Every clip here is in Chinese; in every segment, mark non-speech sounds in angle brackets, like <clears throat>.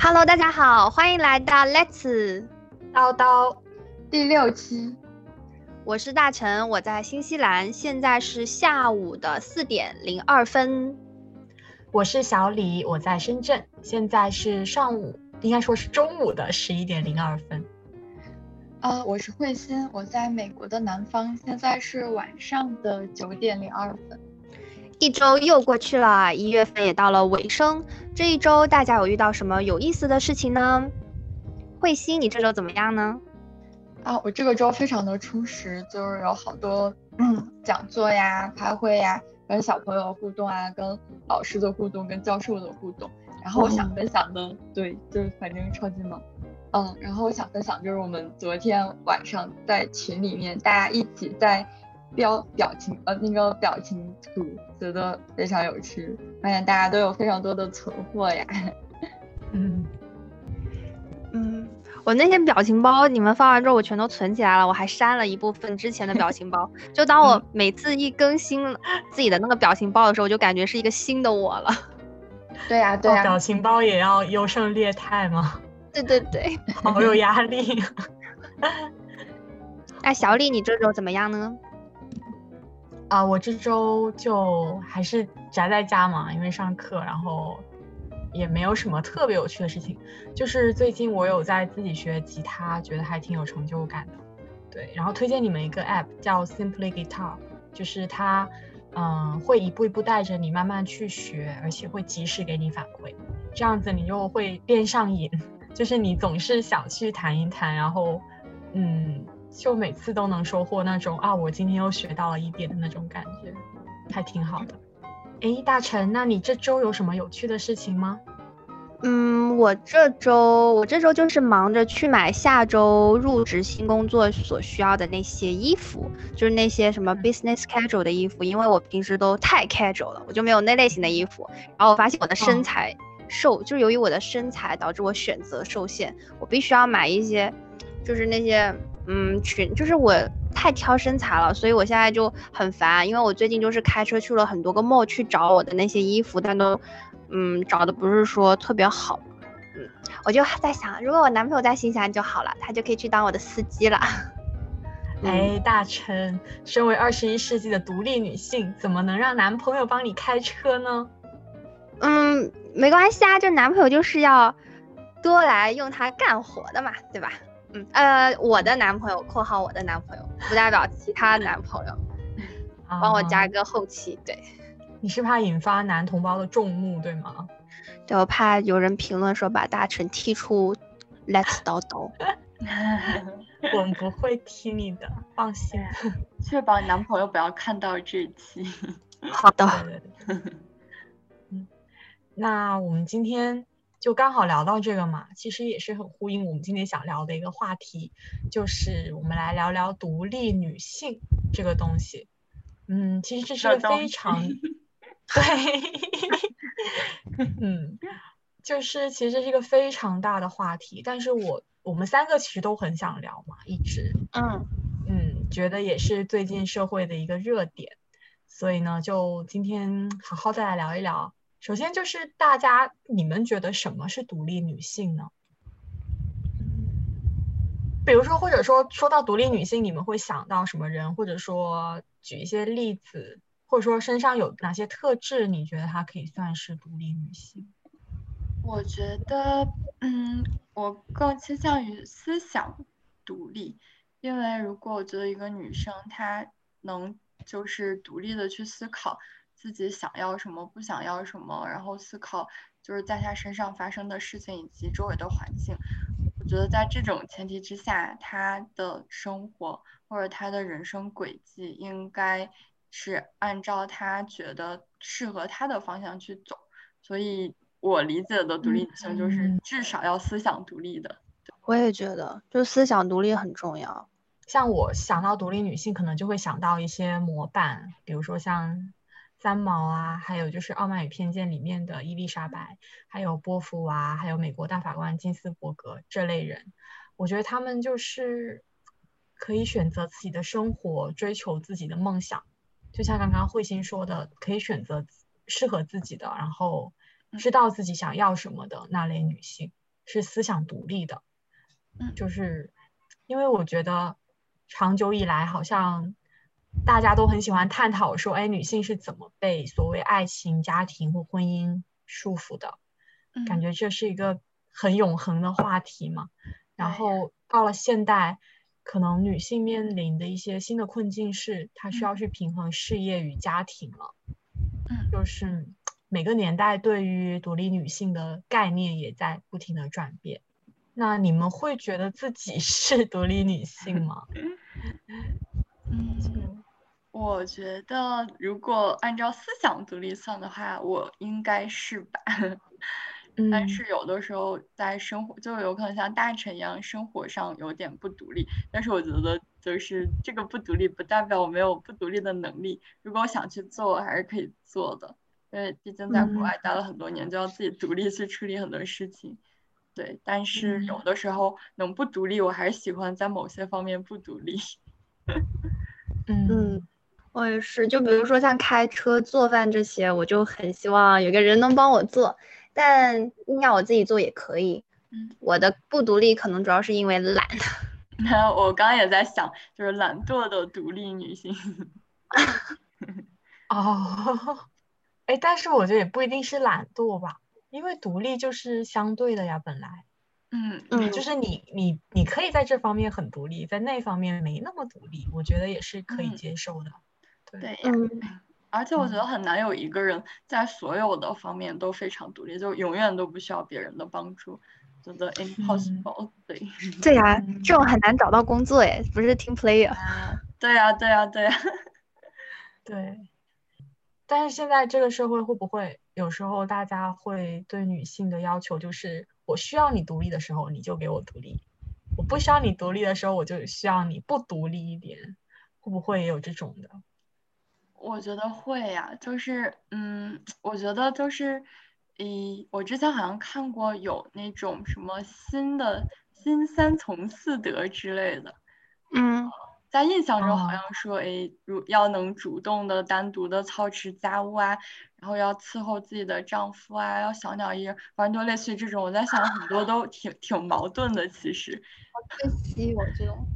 Hello，大家好，欢迎来到 Let's 叨叨第六期。我是大陈，我在新西兰，现在是下午的四点零二分。我是小李，我在深圳，现在是上午，应该说是中午的十一点零二分。啊，我是慧心，我在美国的南方，现在是晚上的九点零二分。一周又过去了，一月份也到了尾声。这一周大家有遇到什么有意思的事情呢？慧心，你这周怎么样呢？啊，我这个周非常的充实，就是有好多嗯讲座呀、开会呀，跟小朋友互动啊，跟老师的互动，跟教授的互动。然后我想分享的，对，就是反正超级忙。嗯，然后我想分享就是我们昨天晚上在群里面大家一起在标表情呃那个表情图，觉得非常有趣，发现大家都有非常多的存货呀。<laughs> 嗯嗯，我那些表情包你们发完之后，我全都存起来了，我还删了一部分之前的表情包。就当我每次一更新自己的那个表情包的时候，我就感觉是一个新的我了。<laughs> 对呀对呀，表情包也要优胜劣汰吗？对对对，好有压力。那小李，你这周怎么样呢？啊，我这周就还是宅在家嘛，因为上课，然后也没有什么特别有趣的事情。就是最近我有在自己学吉他，觉得还挺有成就感的。对，然后推荐你们一个 app 叫 Simply Guitar，就是它，嗯，会一步一步带着你慢慢去学，而且会及时给你反馈，这样子你就会练上瘾。<laughs> 就是你总是想去弹一弹，然后，嗯，就每次都能收获那种啊，我今天又学到了一点的那种感觉，还挺好的。哎，大成，那你这周有什么有趣的事情吗？嗯，我这周我这周就是忙着去买下周入职新工作所需要的那些衣服，就是那些什么 business casual 的衣服，因为我平时都太 casual 了，我就没有那类型的衣服。然后我发现我的身材。瘦就是由于我的身材导致我选择受限，我必须要买一些，就是那些嗯裙，就是我太挑身材了，所以我现在就很烦，因为我最近就是开车去了很多个 mall 去找我的那些衣服，但都嗯找的不是说特别好，嗯，我就在想，如果我男朋友在新西兰就好了，他就可以去当我的司机了。<laughs> 哎，大琛，身为二十一世纪的独立女性，怎么能让男朋友帮你开车呢？嗯，没关系啊，就男朋友就是要多来用他干活的嘛，对吧？嗯，呃，我的男朋友（括号我的男朋友）不代表其他男朋友，帮我加一个后期。对，你是怕引发男同胞的众怒，对吗？对，我怕有人评论说把大臣踢出 Let's <laughs> 叨叨。<laughs> 我们不会踢你的，放心。<laughs> 确保你男朋友不要看到这期。好的。嗯那我们今天就刚好聊到这个嘛，其实也是很呼应我们今天想聊的一个话题，就是我们来聊聊独立女性这个东西。嗯，其实这是个非常 <laughs> 对，嗯，就是其实是一个非常大的话题，但是我我们三个其实都很想聊嘛，一直，嗯嗯，觉得也是最近社会的一个热点，所以呢，就今天好好再来聊一聊。首先就是大家，你们觉得什么是独立女性呢？比如说，或者说说到独立女性，你们会想到什么人？或者说举一些例子，或者说身上有哪些特质，你觉得她可以算是独立女性？我觉得，嗯，我更倾向于思想独立，因为如果我觉得一个女生她能就是独立的去思考。自己想要什么，不想要什么，然后思考就是在他身上发生的事情以及周围的环境。我觉得在这种前提之下，他的生活或者他的人生轨迹应该是按照他觉得适合他的方向去走。所以我理解的独立女性就是至少要思想独立的。我也觉得，就思想独立很重要。像我想到独立女性，可能就会想到一些模板，比如说像。三毛啊，还有就是《傲慢与偏见》里面的伊丽莎白，还有波伏娃，还有美国大法官金斯伯格这类人，我觉得他们就是可以选择自己的生活，追求自己的梦想。就像刚刚慧心说的，可以选择适合自己的，然后知道自己想要什么的那类女性，是思想独立的。嗯，就是因为我觉得长久以来好像大家都很喜欢探讨说，哎，女性是怎么被所谓爱情、家庭或婚姻束缚的？感觉这是一个很永恒的话题嘛。然后到了现代，可能女性面临的一些新的困境是，她需要去平衡事业与家庭了。嗯，就是每个年代对于独立女性的概念也在不停的转变。那你们会觉得自己 <laughs> 是独立女性吗？<laughs> 嗯，我觉得如果按照思想独立算的话，我应该是吧。<laughs> 但是有的时候在生活，就有可能像大臣一样，生活上有点不独立。但是我觉得，就是这个不独立，不代表我没有不独立的能力。如果我想去做，我还是可以做的。因为毕竟在国外待了很多年，就要自己独立去处理很多事情。对，但是有的时候能不独立，我还是喜欢在某些方面不独立。<laughs> 嗯，我也是。就比如说像开车、做饭这些，我就很希望有个人能帮我做。但硬要我自己做也可以，嗯，我的不独立可能主要是因为懒。那 <laughs> 我刚刚也在想，就是懒惰的独立女性。<laughs> 哦，哎，但是我觉得也不一定是懒惰吧，因为独立就是相对的呀，本来，嗯嗯，就是你你你可以在这方面很独立，在那方面没那么独立，我觉得也是可以接受的。对，嗯。而且我觉得很难有一个人在所有的方面都非常独立，就永远都不需要别人的帮助，觉得 impossible。<laughs> 对，对呀，这种很难找到工作哎，不是 team player。对呀，对呀，对呀，<laughs> 对。但是现在这个社会会不会有时候大家会对女性的要求就是，我需要你独立的时候你就给我独立，我不需要你独立的时候我就需要你不独立一点，会不会也有这种的？我觉得会呀，就是，嗯，我觉得就是，咦，我之前好像看过有那种什么新的新三从四德之类的，嗯，在印象中好像说，诶，如要能主动的单独的操持家务啊，然后要伺候自己的丈夫啊，要小鸟依人，反正就类似于这种。我在想很多 <laughs> 都挺挺矛盾的，其实。好可惜，我这种。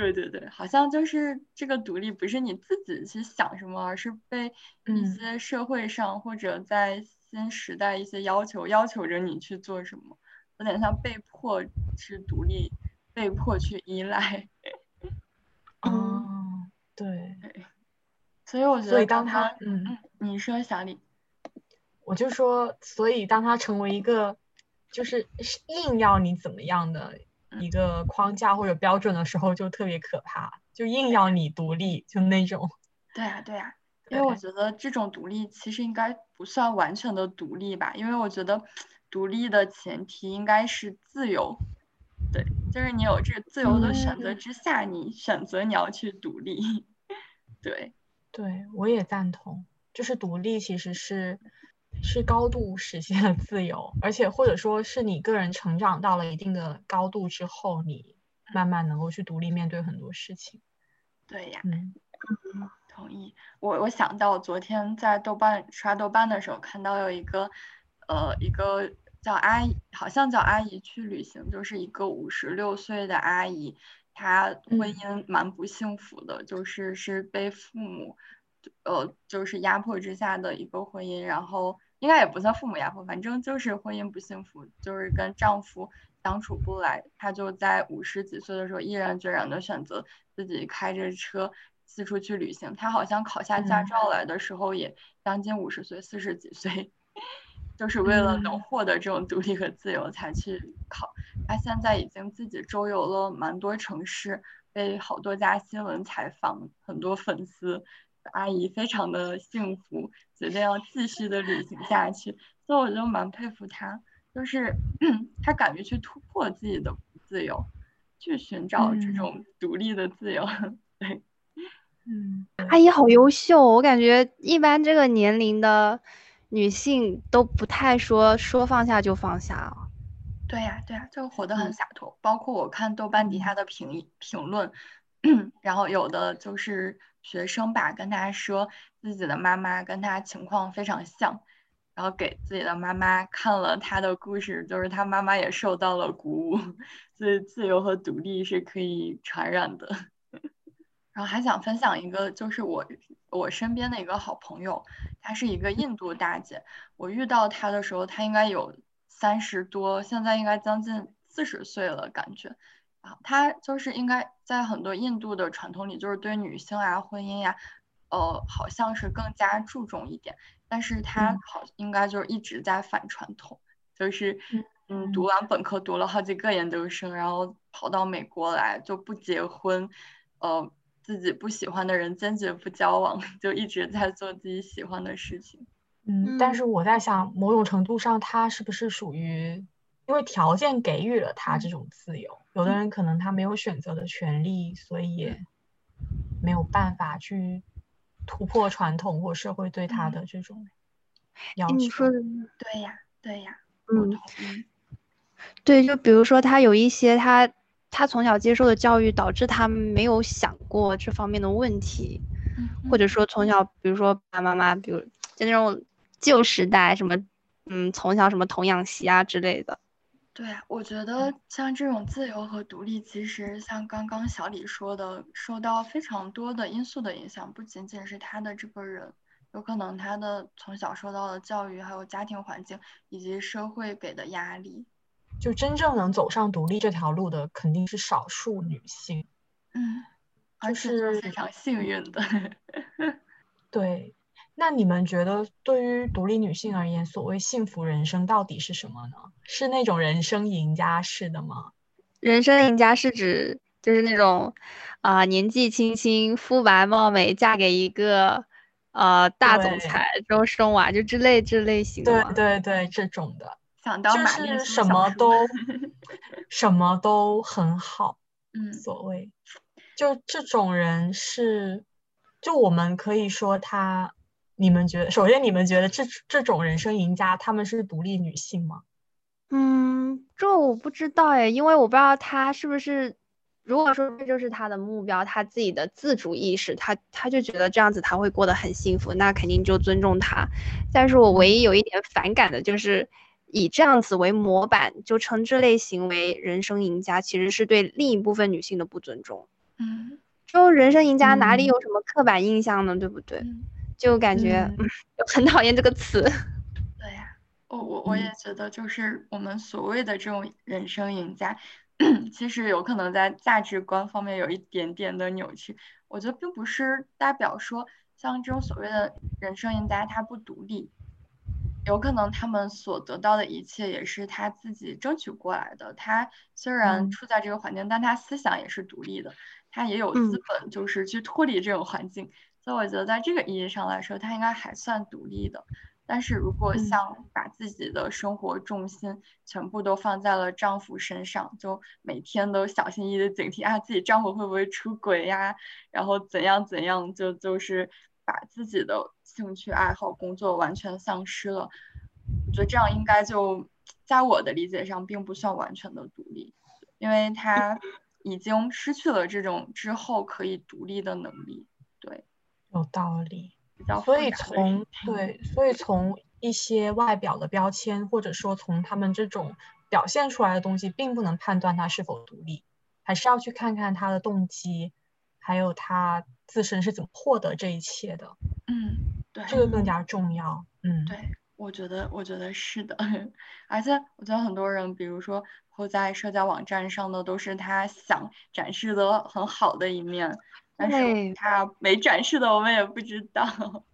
对对对，好像就是这个独立不是你自己去想什么，而是被一些社会上或者在新时代一些要求要求着你去做什么，有点像被迫去独立，被迫去依赖。<laughs> 哦，对。所以我觉得，所以当他嗯，你说小李，我就说，所以当他成为一个就是硬要你怎么样的。一个框架或者标准的时候就特别可怕，就硬要你独立，就那种。<laughs> 对呀，对呀，因为我觉得这种独立其实应该不算完全的独立吧，因为我觉得独立的前提应该是自由。对，就是你有这个自由的选择之下，你选择你要去独立。<laughs> 对，对我也赞同，就是独立其实是。是高度实现了自由，而且或者说是你个人成长到了一定的高度之后，你慢慢能够去独立面对很多事情。对呀，嗯，同意。我我想到昨天在豆瓣刷豆瓣的时候，看到有一个，呃，一个叫阿姨，好像叫阿姨去旅行，就是一个五十六岁的阿姨，她婚姻蛮不幸福的，就是是被父母，呃，就是压迫之下的一个婚姻，然后。应该也不算父母压迫，反正就是婚姻不幸福，就是跟丈夫相处不来。她就在五十几岁的时候，毅然决然的选择自己开着车四处去旅行。她好像考下驾照来的时候也将近五十岁，四十几岁，就是为了能获得这种独立和自由才去考。她现在已经自己周游了蛮多城市，被好多家新闻采访，很多粉丝。阿姨非常的幸福，决定要继续的旅行下去，所以我就蛮佩服她，就是 <clears throat> 她敢于去突破自己的不自由，去寻找这种独立的自由。<laughs> 对，嗯，阿姨好优秀，我感觉一般这个年龄的女性都不太说说放下就放下了。对呀，对呀，就活得很洒脱。包括我看豆瓣底下的评评论，<clears throat> 然后有的就是。学生吧，跟他说自己的妈妈跟他情况非常像，然后给自己的妈妈看了他的故事，就是他妈妈也受到了鼓舞，所以自由和独立是可以传染的。<laughs> 然后还想分享一个，就是我我身边的一个好朋友，她是一个印度大姐，我遇到她的时候，她应该有三十多，现在应该将近四十岁了，感觉。啊，她就是应该在很多印度的传统里，就是对女性啊、婚姻呀，呃，好像是更加注重一点。但是他好应该就是一直在反传统，就是嗯，读完本科读了好几个研究生，然后跑到美国来就不结婚，呃，自己不喜欢的人坚决不交往，<laughs> 就一直在做自己喜欢的事情。嗯，但是我在想，某种程度上，他是不是属于？因为条件给予了他这种自由，有的人可能他没有选择的权利，所以也没有办法去突破传统或社会对他的这种要求。你说的对呀，对呀，嗯，对，就比如说他有一些他他从小接受的教育导致他没有想过这方面的问题，或者说从小比如说爸爸妈妈，比如就那种旧时代什么，嗯，从小什么童养媳啊之类的。对啊，我觉得像这种自由和独立，其实像刚刚小李说的，受到非常多的因素的影响，不仅仅是他的这个人，有可能他的从小受到的教育，还有家庭环境以及社会给的压力。就真正能走上独立这条路的，肯定是少数女性。嗯，而且是非常幸运的。<laughs> 对。那你们觉得，对于独立女性而言，所谓幸福人生到底是什么呢？是那种人生赢家式的吗？人生赢家是指就是那种，啊，年纪轻轻、肤白貌美，嫁给一个呃大总裁，之后生娃，就之类这类型的。对对对，这种的，想当就是什么都 <laughs> 什么都很好。<laughs> 嗯，所谓就这种人是，就我们可以说他。你们觉得，首先你们觉得这这种人生赢家，他们是独立女性吗？嗯，这我不知道哎，因为我不知道他是不是，如果说这就是他的目标，他自己的自主意识，他他就觉得这样子他会过得很幸福，那肯定就尊重他。但是我唯一有一点反感的就是，以这样子为模板就称这类行为人生赢家，其实是对另一部分女性的不尊重。嗯，就人生赢家哪里有什么刻板印象呢？对不对？就感觉 <laughs> 很讨厌这个词。<laughs> 对呀，我我我也觉得，就是我们所谓的这种人生赢家，<clears throat> 其实有可能在价值观方面有一点点的扭曲。我觉得并不是代表说，像这种所谓的人生赢家他不独立，有可能他们所得到的一切也是他自己争取过来的。他虽然处在这个环境，但他思想也是独立的，他也有资本，就是去脱离这种环境。所以我觉得，在这个意义上来说，她应该还算独立的。但是如果像把自己的生活重心全部都放在了丈夫身上，就每天都小心翼翼的警惕啊，自己丈夫会不会出轨呀？然后怎样怎样，就就是把自己的兴趣爱好、工作完全丧失了。我觉得这样应该就在我的理解上，并不算完全的独立，因为她已经失去了这种之后可以独立的能力。对。有道理，所以从对，所以从一些外表的标签，或者说从他们这种表现出来的东西，并不能判断他是否独立，还是要去看看他的动机，还有他自身是怎么获得这一切的。嗯，对，这个更加重要。嗯，对，我觉得，我觉得是的。<laughs> 而且我觉得很多人，比如说会在社交网站上的，都是他想展示的很好的一面。但是他没展示的，我们也不知道。<laughs>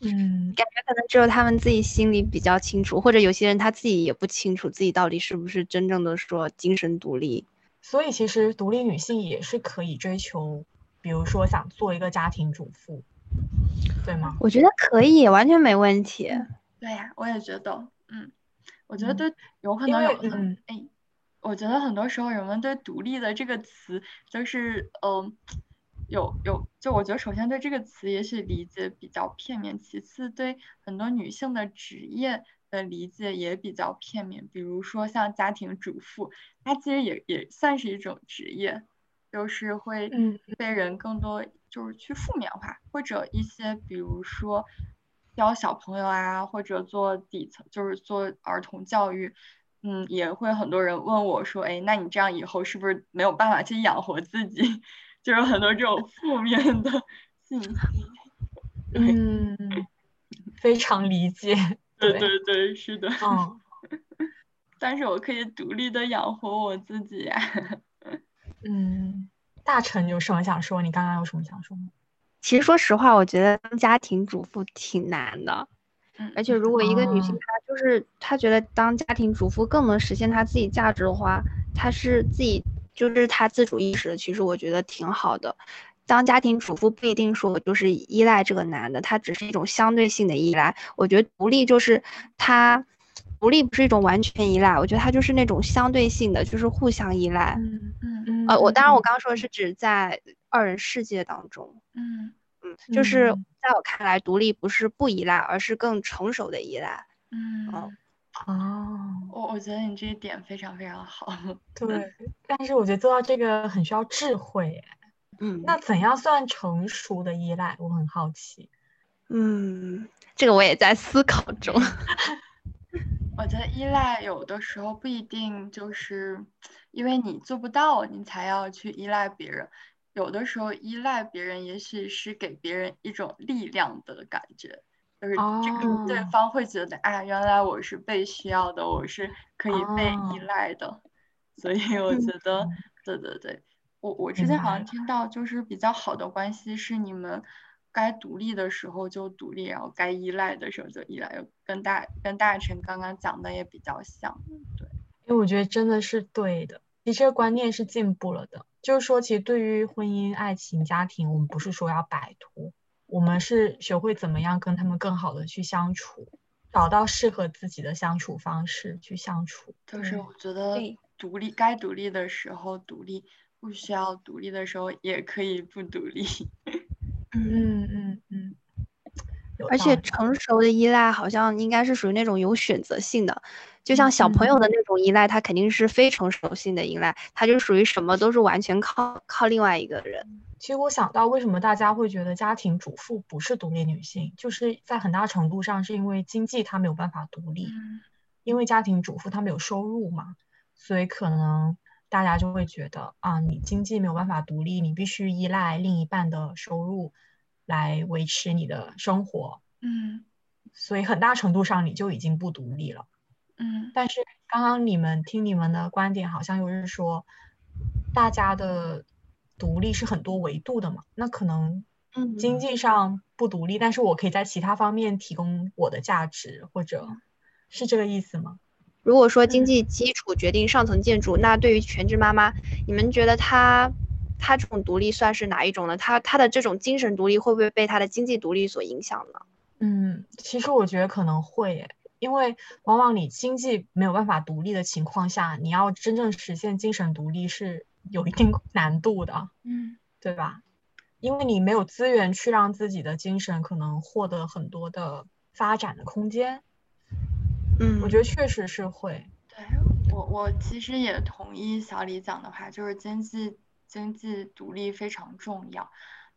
嗯，感觉可能只有他们自己心里比较清楚，或者有些人他自己也不清楚自己到底是不是真正的说精神独立。所以其实独立女性也是可以追求，比如说想做一个家庭主妇，对吗？我觉得可以，完全没问题。对呀，我也觉得。嗯，我觉得对，有可能有很哎，我觉得很多时候人们对独立的这个词就是嗯。有有，就我觉得，首先对这个词也许理解比较片面，其次对很多女性的职业的理解也比较片面。比如说像家庭主妇，它其实也也算是一种职业，就是会被人更多就是去负面化，或者一些比如说教小朋友啊，或者做底层，就是做儿童教育，嗯，也会很多人问我说，哎，那你这样以后是不是没有办法去养活自己？<laughs> 就有很多这种负面的信息。嗯，<laughs> 非常理解。对对对，是的。嗯。<laughs> 但是我可以独立的养活我自己呀。嗯，大成有什么想说？你刚刚有什么想说吗？其实说实话，我觉得当家庭主妇挺难的。嗯。而且如果一个女性她就是她觉得当家庭主妇更能实现她自己价值的话，她是自己就是他自主意识，其实我觉得挺好的。当家庭主妇不一定说就是依赖这个男的，他只是一种相对性的依赖。我觉得独立就是他。独立不是一种完全依赖，我觉得他就是那种相对性的，就是互相依赖。嗯嗯嗯。呃，我当然我刚刚说的是指在二人世界当中。嗯嗯，就是在我看来，独立不是不依赖，而是更成熟的依赖。嗯哦，我我觉得你这一点非常非常好。<laughs> 对，但是我觉得做到这个很需要智慧。嗯，那怎样算成熟的依赖？我很好奇。嗯，这个我也在思考中。<laughs> 我觉得依赖有的时候不一定就是因为你做不到，你才要去依赖别人。有的时候依赖别人，也许是给别人一种力量的感觉，就是这个对方会觉得，啊，原来我是被需要的，我是可以被依赖的。所以我觉得，对对对，我我之前好像听到，就是比较好的关系是你们。该独立的时候就独立，然后该依赖的时候就依赖，跟大跟大成刚刚讲的也比较像，对。因为我觉得真的是对的，其实这个观念是进步了的。就是说，其实对于婚姻、爱情、家庭，我们不是说要摆脱，我们是学会怎么样跟他们更好的去相处，找到适合自己的相处方式去相处。就是我觉得独立，该独立的时候独立，不需要独立的时候也可以不独立。嗯 <laughs> 嗯嗯，而且成熟的依赖好像应该是属于那种有选择性的，就像小朋友的那种依赖，他肯定是非成熟性的依赖，他就属于什么都是完全靠靠另外一个人。其实我想到，为什么大家会觉得家庭主妇不是独立女性，就是在很大程度上是因为经济她没有办法独立，因为家庭主妇她没有收入嘛，所以可能。大家就会觉得啊，你经济没有办法独立，你必须依赖另一半的收入来维持你的生活。嗯，所以很大程度上你就已经不独立了。嗯，但是刚刚你们听你们的观点，好像又是说大家的独立是很多维度的嘛？那可能经济上不独立，但是我可以在其他方面提供我的价值，或者是这个意思吗？如果说经济基础决定上层建筑，那对于全职妈妈，你们觉得她，她这种独立算是哪一种呢？她她的这种精神独立会不会被她的经济独立所影响呢？嗯，其实我觉得可能会，因为往往你经济没有办法独立的情况下，你要真正实现精神独立是有一定难度的，嗯，对吧？因为你没有资源去让自己的精神可能获得很多的发展的空间。嗯，我觉得确实是会。对我，我其实也同意小李讲的话，就是经济经济独立非常重要。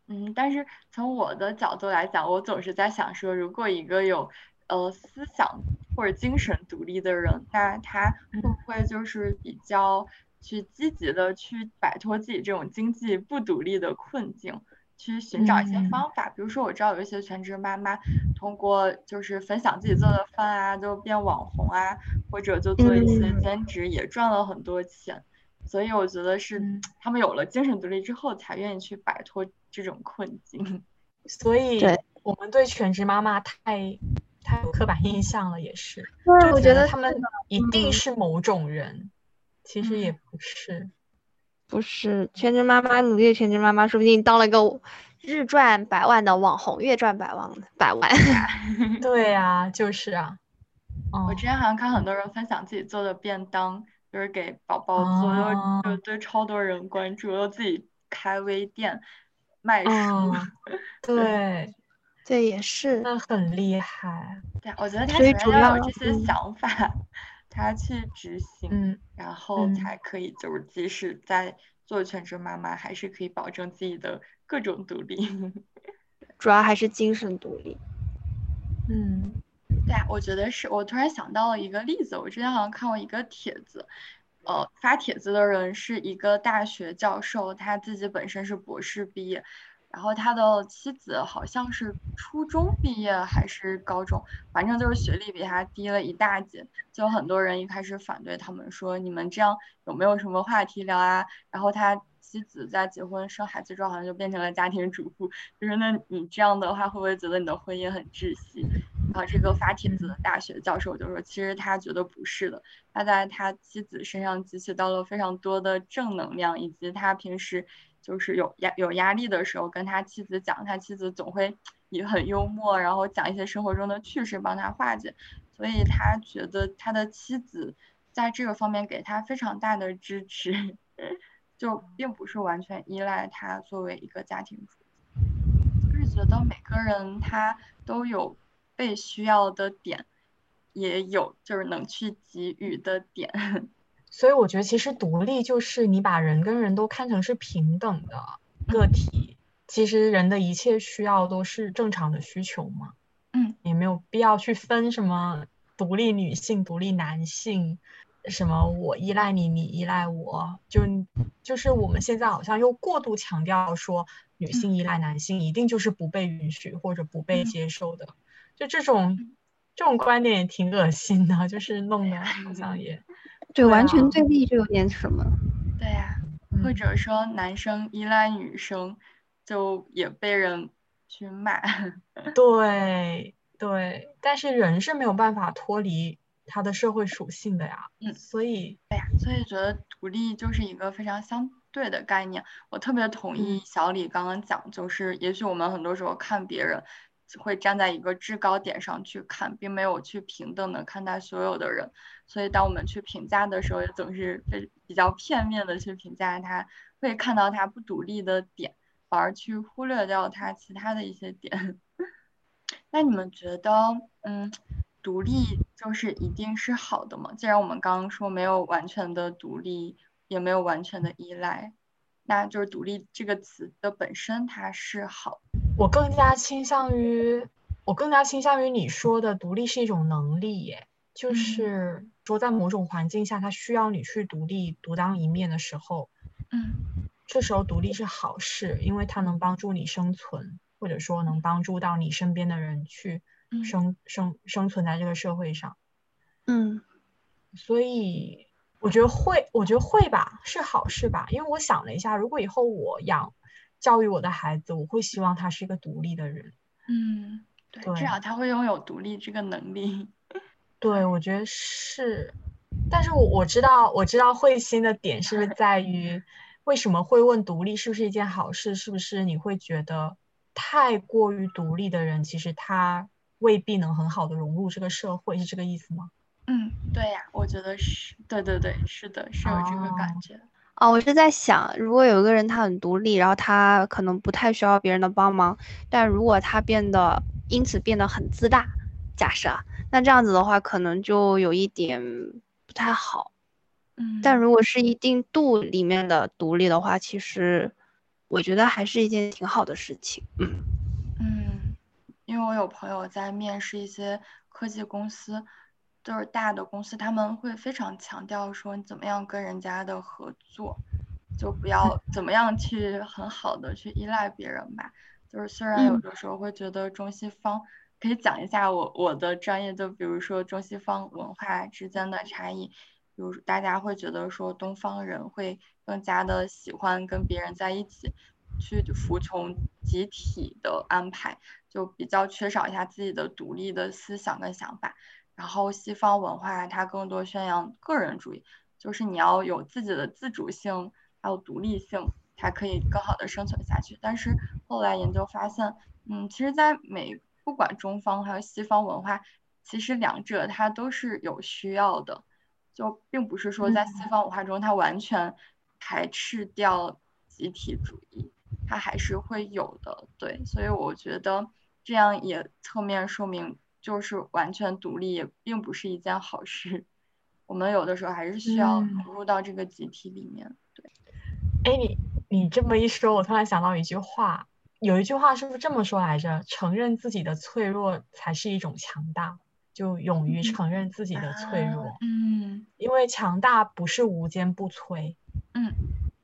嗯，但是从我的角度来讲，我总是在想说，如果一个有呃思想或者精神独立的人，那他会不会就是比较去积极的去摆脱自己这种经济不独立的困境？去寻找一些方法，比如说我知道有一些全职妈妈通过就是分享自己做的饭啊，就变网红啊，或者就做一些兼职，也赚了很多钱。所以我觉得是他们有了精神独立之后，才愿意去摆脱这种困境。所以我们对全职妈妈太太有刻板印象了，也是。<laughs> 对，我觉得他们一定是某种人，其实也不是。不是全职妈妈努力的全职妈妈，说不定当了个日赚百万的网红，月赚百万百万。<laughs> 对呀，就是啊。我之前好像看很多人分享自己做的便当，就是给宝宝做，就对超多人关注，又自己开微店卖书。<laughs> 对，这也是。那很厉害。对，我觉得他首先要有这些想法。他去执行，然后才可以，就是即使在做全职妈妈，还是可以保证自己的各种独立。<laughs> 主要还是精神独立。嗯，对啊，我觉得是我突然想到了一个例子，我之前好像看过一个帖子，呃，发帖子的人是一个大学教授，他自己本身是博士毕业。然后他的妻子好像是初中毕业还是高中，反正就是学历比他低了一大截。就很多人一开始反对他们说：“你们这样有没有什么话题聊啊？”然后他妻子在结婚生孩子之后，好像就变成了家庭主妇。就是那你这样的话，会不会觉得你的婚姻很窒息？然后这个发帖子的大学教授就说：“其实他觉得不是的，他在他妻子身上汲取到了非常多的正能量，以及他平时。”就是有压有压力的时候，跟他妻子讲，他妻子总会也很幽默，然后讲一些生活中的趣事帮他化解，所以他觉得他的妻子在这个方面给他非常大的支持，<laughs> 就并不是完全依赖他作为一个家庭主妇，就是觉得每个人他都有被需要的点，也有就是能去给予的点。所以我觉得，其实独立就是你把人跟人都看成是平等的个体。其实人的一切需要都是正常的需求嘛。嗯，也没有必要去分什么独立女性、独立男性，什么我依赖你，你依赖我。就就是我们现在好像又过度强调说，女性依赖男性一定就是不被允许或者不被接受的。就这种这种观点也挺恶心的，就是弄得好像 <laughs> 也。对，完全对立就有点什么。对呀，或者说男生依赖女生，就也被人去骂。<laughs> 对对，但是人是没有办法脱离他的社会属性的呀。嗯，所以，对呀，所以觉得独立就是一个非常相对的概念。我特别同意小李刚刚讲，就是也许我们很多时候看别人。会站在一个制高点上去看，并没有去平等的看待所有的人，所以当我们去评价的时候，也总是非比较片面的去评价他，会看到他不独立的点，反而去忽略掉他其他的一些点。<laughs> 那你们觉得，嗯，独立就是一定是好的吗？既然我们刚刚说没有完全的独立，也没有完全的依赖，那就是独立这个词的本身它是好。我更加倾向于，我更加倾向于你说的独立是一种能力耶，就是说在某种环境下，他需要你去独立独当一面的时候，嗯，这时候独立是好事，因为它能帮助你生存，或者说能帮助到你身边的人去生生生存在这个社会上，嗯，所以我觉得会，我觉得会吧，是好事吧，因为我想了一下，如果以后我养。教育我的孩子，我会希望他是一个独立的人。嗯，对，至少他会拥有独立这个能力。<laughs> 对，我觉得是。但是我我知道，我知道慧心的点是不是在于，<laughs> 为什么会问独立是不是一件好事？是不是你会觉得太过于独立的人，其实他未必能很好的融入这个社会，是这个意思吗？嗯，对呀，我觉得是。对对对，是的，是有这个感觉。哦，我是在想，如果有一个人他很独立，然后他可能不太需要别人的帮忙，但如果他变得因此变得很自大，假设，那这样子的话，可能就有一点不太好。嗯，但如果是一定度里面的独立的话，其实我觉得还是一件挺好的事情。嗯嗯，因为我有朋友在面试一些科技公司。就是大的公司，他们会非常强调说你怎么样跟人家的合作，就不要怎么样去很好的去依赖别人吧。就是虽然有的时候会觉得中西方可以讲一下我我的专业，就比如说中西方文化之间的差异，比如大家会觉得说东方人会更加的喜欢跟别人在一起，去服从集体的安排，就比较缺少一下自己的独立的思想跟想法。然后西方文化它更多宣扬个人主义，就是你要有自己的自主性，还有独立性，才可以更好的生存下去。但是后来研究发现，嗯，其实在美不管中方还有西方文化，其实两者它都是有需要的，就并不是说在西方文化中它完全排斥掉集体主义，它还是会有的。对，所以我觉得这样也侧面说明。就是完全独立也并不是一件好事，我们有的时候还是需要融入到这个集体里面。对，哎，你你这么一说，我突然想到一句话，有一句话是不是这么说来着？承认自己的脆弱才是一种强大，就勇于承认自己的脆弱。嗯因为强大不是无坚不摧。嗯，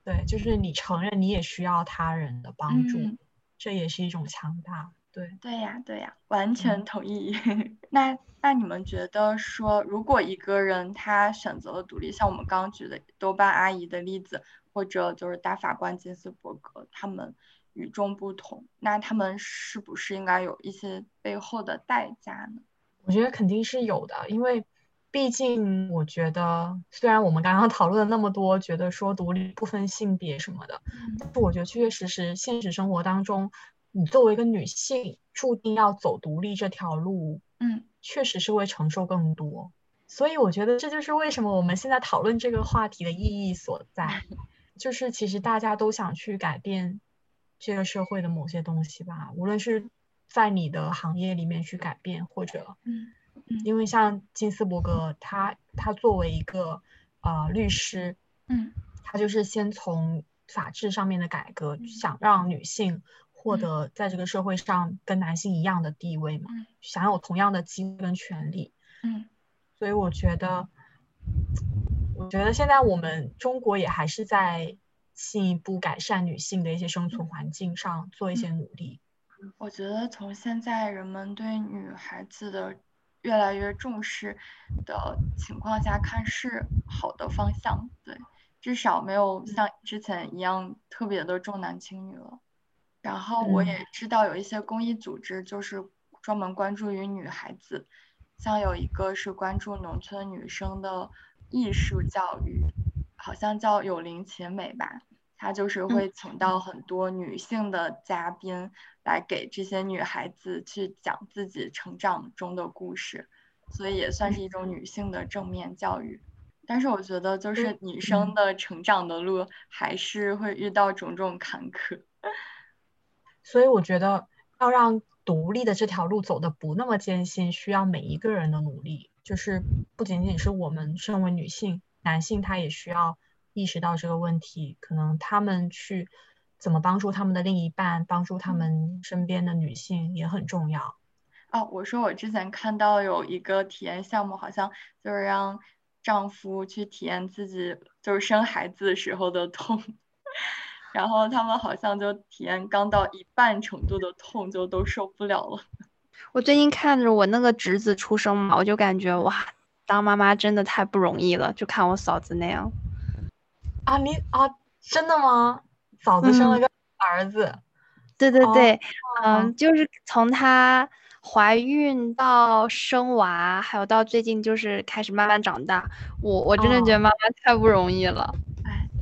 对，就是你承认你也需要他人的帮助，嗯这也是一种强大。对，对呀，对呀，完全嗯同意。<laughs> 那那你们觉得说，如果一个人他选择了独立，像我们刚刚举的豆瓣阿姨的例子，或者就是大法官金斯伯格，他们与众不同，那他们是不是应该有一些背后的代价呢？我觉得肯定是有的，因为毕竟我觉得，虽然我们刚刚讨论了那么多，觉得说独立不分性别什么的，但是我觉得确确实实现实生活当中，你作为一个女性，注定要走独立这条路，嗯。确实是会承受更多。所以我觉得这就是为什么我们现在讨论这个话题的意义所在，<laughs> 就是其实大家都想去改变这个社会的某些东西吧，无论是在你的行业里面去改变，或者嗯因为像金斯伯格，他他作为一个呃律师，嗯。他就是先从法治上面的改革，想让女性获嗯得在这个社会上跟男性一样的地位嘛，嗯享有同样的机会跟权利。嗯所以我觉得，我觉得现在我们中国也还是在进一步改善女性的一些生存环境上做一些努力。我觉得从现在人们对女孩子的越来越重视的情况下看，是好的方向。对，至少没有像之前一样特别的重男轻女了。然后我也知道有一些公益组织就是专门关注于女孩子，像有一个是关注农村女生的艺术教育，好像叫有灵且美吧。他就是会请到很多女性的嘉宾来给这些女孩子去讲自己成长中的故事，所以也算是一种女性的正面教育。但是我觉得，就是女生的成长的路还是会遇到种种坎坷。所以我觉得要让独立的这条路走得不那么艰辛，需要每一个人的努力，就是不仅仅是我们身为女性，男性他也需要。意识到这个问题，可能他们去怎么帮助他们的另一半，帮助他们身边的女性也很重要。哦，我说我之前看到有一个体验项目，好像就是让丈夫去体验自己就是生孩子时候的痛，然后他们好像就体验刚到一半程度的痛就都受不了了。<laughs> 我最近看着我那个侄子出生嘛，我就感觉哇，当妈妈真的太不容易了，就看我嫂子那样。啊，你啊，真的吗？嫂子生了个儿子。嗯、对对对，哦、嗯，就是从她怀孕到生娃，还有到最近就是开始慢慢长大，我我真的觉得妈妈太不容易了。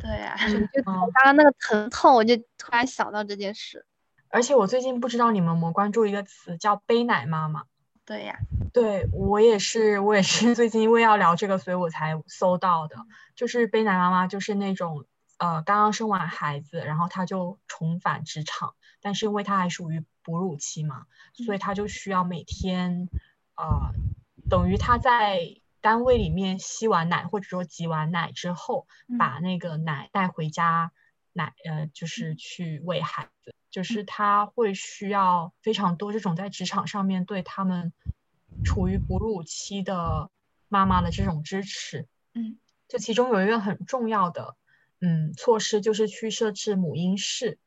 对呀、啊，就刚刚那个疼痛，我就突然想到这件事。而且我最近不知道你们有没有关注一个词叫“背奶妈妈”。对呀，对我也是，我也是 <laughs> 最近因为要聊这个，所以我才搜到的。就是背奶妈妈，就是那种呃刚刚生完孩子，然后她就重返职场，但是因为她还属于哺乳期嘛，所以她就需要每天呃等于她在单位里面吸完奶或者说挤完奶之后，把那个奶带回家，奶呃就是去喂孩子。就是他会需要非常多这种在职场上面对他们处于哺乳期的妈妈的这种支持，嗯，就其中有一个很重要的嗯措施就是去设置母婴室，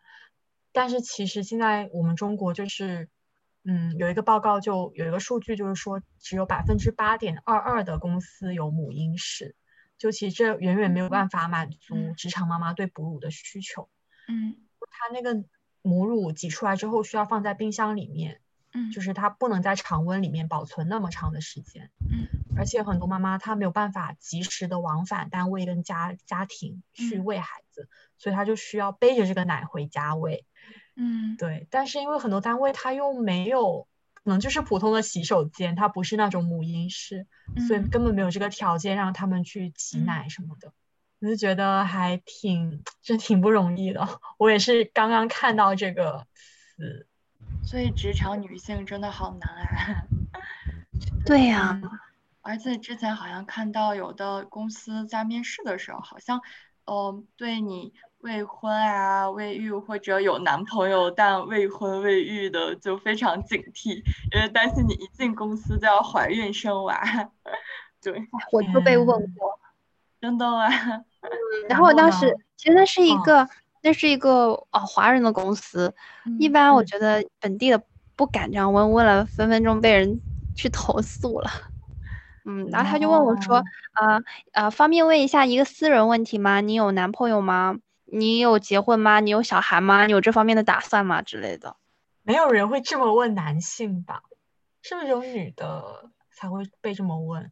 但是其实现在我们中国就是嗯有一个报告就有一个数据就是说只有百分之八点二二的公司有母婴室，就其实这远远没有办法满足职场妈妈对哺乳的需求，嗯，她那个。母乳挤出来之后需要放在冰箱里面，嗯，就是它不能在常温里面保存那么长的时间，嗯，而且很多妈妈她没有办法及时的往返单位跟家家庭去喂孩子，嗯、所以她就需要背着这个奶回家喂，嗯，对，但是因为很多单位它又没有，可能就是普通的洗手间，它不是那种母婴室，嗯、所以根本没有这个条件让他们去挤奶什么的。我就觉得还挺，这挺不容易的。<laughs> 我也是刚刚看到这个词，所以职场女性真的好难啊。<laughs> 对呀、啊，而且之前好像看到有的公司在面试的时候，好像，呃，对你未婚啊、未育或者有男朋友但未婚未育的，就非常警惕，因为担心你一进公司就要怀孕生娃。<laughs> 对，我就被问过，真的吗？<laughs> 然后我当时其实那是一个，那是一个哦华人的公司，一般我觉得本地的不敢这样问，问了分分钟被人去投诉了。嗯，然后他就问我说，啊呃，方便问一下一个私人问题吗？你有男朋友吗？你有结婚吗？你有小孩吗？你有这方面的打算吗？之类的。没有人会这么问男性吧？是不是只有女的才会被这么问？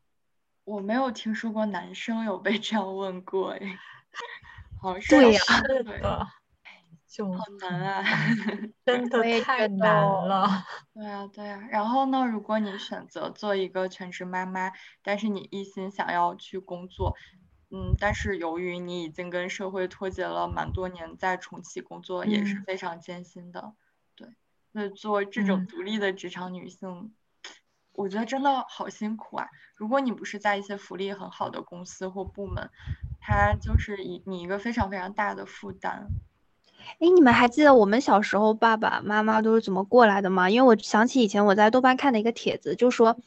我没有听说过男生有被这样问过哎，好像对呀，是的，就好难啊，<laughs> 真的太难了。<laughs> 对啊，对啊。然后呢，如果你选择做一个全职妈妈，但是你一心想要去工作，嗯，但是由于你已经跟社会脱节了蛮多年，再重启工作也是非常艰辛的。对，那做这种独立的职场女性。我觉得真的好辛苦啊！如果你不是在一些福利很好的公司或部门，它就是一你一个非常非常大的负担。哎，你们还记得我们小时候爸爸妈妈都是怎么过来的吗？因为我想起以前我在豆瓣看的一个帖子，就说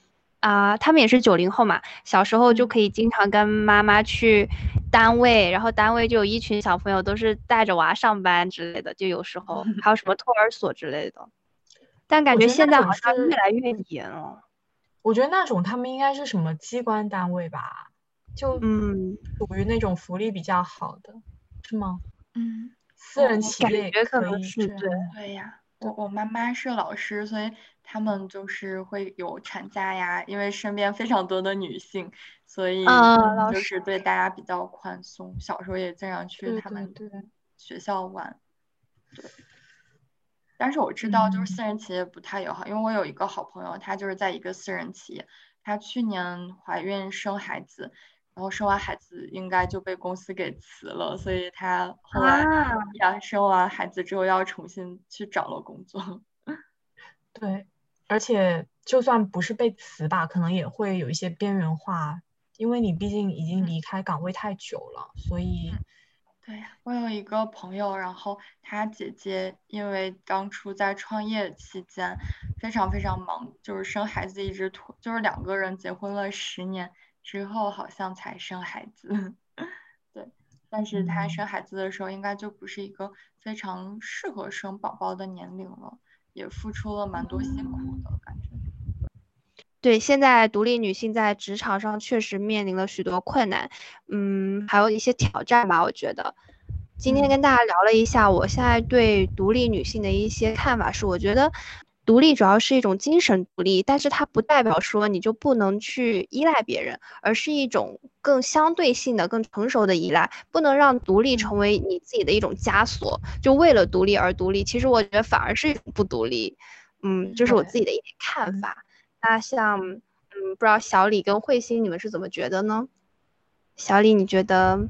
啊，他们也是九零后嘛，小时候就可以经常跟妈妈去单位，然后单位就有一群小朋友都是带着娃上班之类的，就有时候 <laughs> 还有什么托儿所之类的。但感觉现在好像越来越严了。我觉得那种他们应该是什么机关单位吧，就嗯，属于那种福利比较好的，是吗？嗯，私人企业可能是对对呀。我我妈妈是老师，所以他们就是会有产假呀，因为身边非常多的女性，所以就是对大家比较宽松。小时候也经常去他们学校玩，对。但是我知道，就是私人企业不太友好，因为我有一个好朋友，她就是在一个私人企业，她去年怀孕生孩子，然后生完孩子应该就被公司给辞了，所以她后来呀生完孩子之后要重新去找了工作。对，而且就算不是被辞吧，可能也会有一些边缘化，因为你毕竟已经离开岗位太久了，所以。对呀，我有一个朋友，然后他姐姐因为当初在创业期间非常非常忙，就是生孩子一直拖，就是两个人结婚了十年之后好像才生孩子。<laughs> 对，但是他生孩子的时候应该就不是一个非常适合生宝宝的年龄了，也付出了蛮多辛苦的感觉。对，现在独立女性在职场上确实面临了许多困难，嗯，还有一些挑战吧。我觉得今天跟大家聊了一下，我现在对独立女性的一些看法是，我觉得独立主要是一种精神独立，但是它不代表说你就不能去依赖别人，而是一种更相对性的、更成熟的依赖，不能让独立成为你自己的一种枷锁，就为了独立而独立。其实我觉得反而是一种不独立，嗯，这是我自己的一点看法。那像，嗯，不知道小李跟慧心你们是怎么觉得呢？小李，你觉得？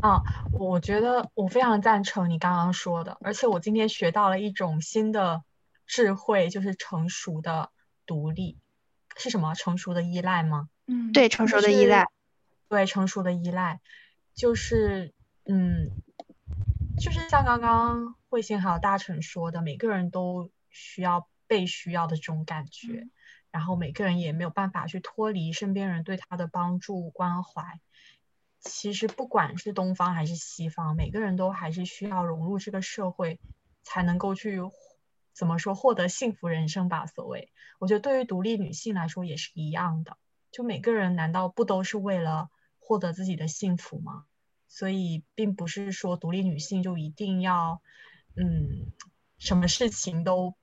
啊，我觉得我非常赞成你刚刚说的，而且我今天学到了一种新的智慧，就是成熟的独立是什么？成熟的依赖吗？嗯，对，成熟的依赖，对，成熟的依赖，就是，嗯，就是像刚刚慧心还有大成说的，每个人都需要被需要的这种感觉。然后每个人也没有办法去脱离身边人对他的帮助关怀。其实不管是东方还是西方，每个人都还是需要融入这个社会，才能够去怎么说获得幸福人生吧。所谓，我觉得对于独立女性来说也是一样的。就每个人难道不都是为了获得自己的幸福吗？所以并不是说独立女性就一定要，嗯，什么事情都。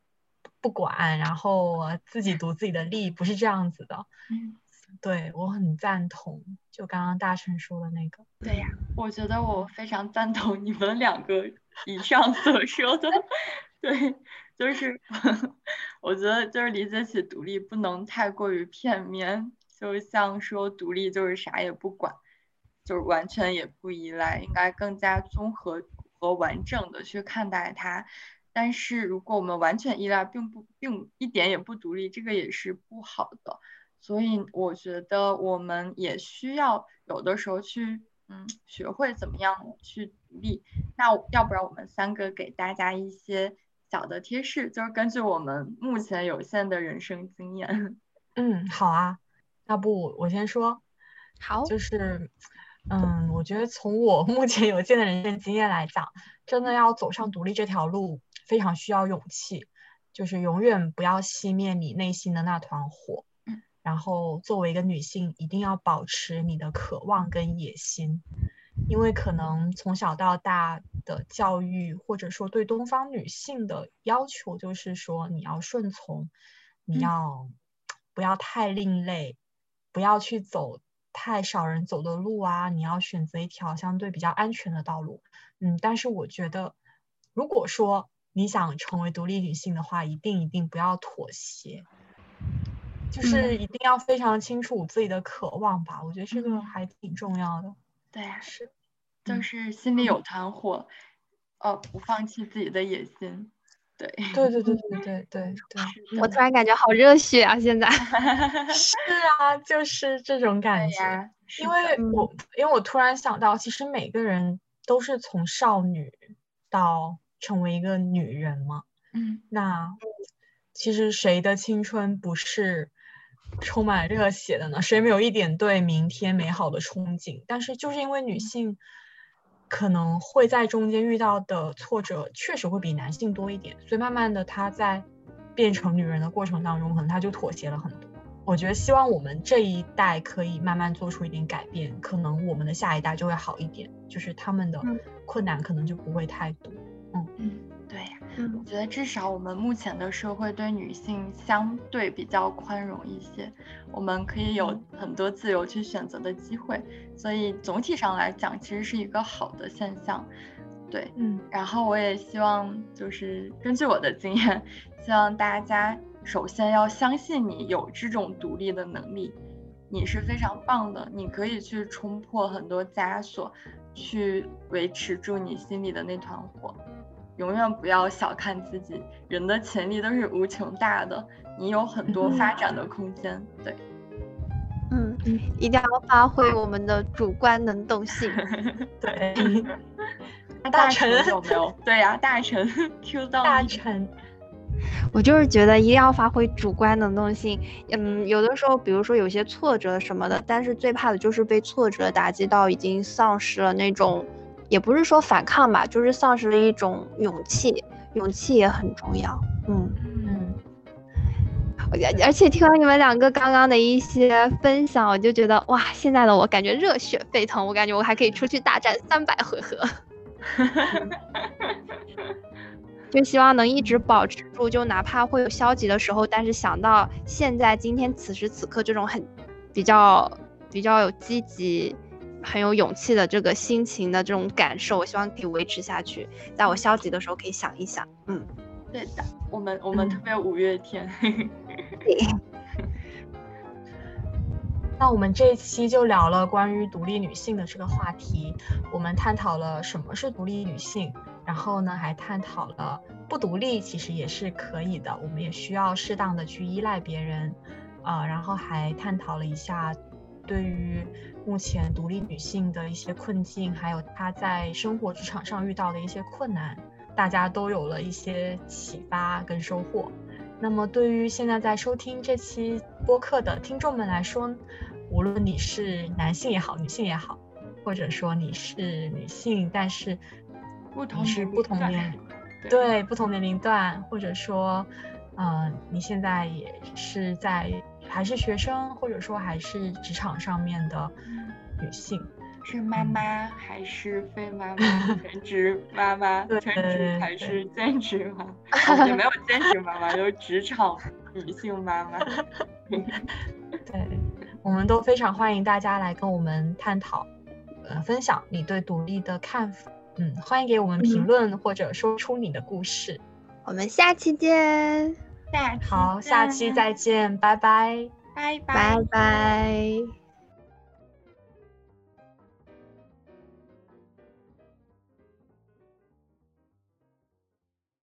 不管，然后自己独自己的力，不是这样子的。嗯，<laughs> 对我很赞同，就刚刚大成说的那个。对呀，我觉得我非常赞同你们两个以上所说的。<laughs> 对，就是 <laughs> 我觉得就是理解起独立不能太过于片面，就像说独立就是啥也不管，就是完全也不依赖，应该更加综合和完整的去看待它。但是如果我们完全依赖，并不并一点也不独立，这个也是不好的。所以我觉得我们也需要有的时候去，嗯，学会怎么样去独立。那要不然我们三个给大家一些小的贴士，就是根据我们目前有限的人生经验。<laughs> 嗯，好啊，要不我先说。好，就是，嗯，我觉得从我目前有限的人生经验来讲，真的要走上独立这条路，非常需要勇气。就是永远不要熄灭你内心的那团火。然后作为一个女性，一定要保持你的渴望跟野心，因为可能从小到大的教育，或者说对东方女性的要求，就是说你要顺从，你要不要太另类，不要去走太少人走的路啊，你要选择一条相对比较安全的道路。嗯，但是我觉得，如果说你想成为独立女性的话，一定一定不要妥协。就是一定要非常清楚自己的渴望吧，我觉得这个还挺重要的。对呀，是，就是心里有团火，呃，不放弃自己的野心。对，对对对对对对对。<laughs> 我突然感觉好热血啊！现在。<laughs> 是啊，就是这种感觉。因为我，因为我突然想到，其实每个人都是从少女到成为一个女人嘛。嗯。那其实谁的青春不是？充满热血的呢？谁没有一点对明天美好的憧憬？但是就是因为女性可能会在中间遇到的挫折确实会比男性多一点，所以慢慢的她在变成女人的过程当中，可能她就妥协了很多。我觉得希望我们这一代可以慢慢做出一点改变，可能我们的下一代就会好一点，就是他们的困难可能就不会太多。嗯嗯，对。我觉得至少我们目前的社会对女性相对比较宽容一些，我们可以有很多自由去选择的机会，所以总体上来讲，其实是一个好的现象。对，嗯，然后我也希望就是根据我的经验，希望大家首先要相信你有这种独立的能力，你是非常棒的，你可以去冲破很多枷锁，去维持住你心里的那团火。永远不要小看自己，人的潜力都是无穷大的，你有很多发展的空间。对，嗯，一定要发挥我们的主观能动性。<laughs> 对，大成有没有？对呀，大成 <laughs> Q 到大成。我就是觉得一定要发挥主观能动性。嗯，有的时候，比如说有些挫折什么的，但是最怕的就是被挫折打击到，已经丧失了那种。也不是说反抗吧，就是丧失了一种勇气，勇气也很重要。嗯嗯，而且听完你们两个刚刚的一些分享，我就觉得哇，现在的我感觉热血沸腾，我感觉我还可以出去大战三百回合。<laughs> 就希望能一直保持住，就哪怕会有消极的时候，但是想到现在今天此时此刻这种很比较比较有积极。很有勇气的这个心情的这种感受，我希望可以维持下去。在我消极的时候，可以想一想。嗯，对的，我们我们特别五月天。<laughs> 那我们这一期就聊了关于独立女性的这个话题，我们探讨了什么是独立女性，然后呢，还探讨了不独立其实也是可以的，我们也需要适当的去依赖别人，啊，然后还探讨了一下对于。目前独立女性的一些困境，还有她在生活职场上遇到的一些困难，大家都有了一些启发跟收获。那么，对于现在在收听这期播客的听众们来说，无论你是男性也好，女性也好，或者说你是女性，但是不同是不同年对不同年龄段，或者说，嗯，你现在也是在。还是学生，或者说还是职场上面的女性，是妈妈还是非妈妈？全职妈妈，<laughs> 全职还是兼职妈？<laughs> 也没有兼职妈妈，有职场女性妈妈。<laughs> 对，我们都非常欢迎大家来跟我们探讨，呃，分享你对独立的看法。嗯，欢迎给我们评论或者说出你的故事。我们下期见。好，下期再见，拜拜，拜拜。拜拜。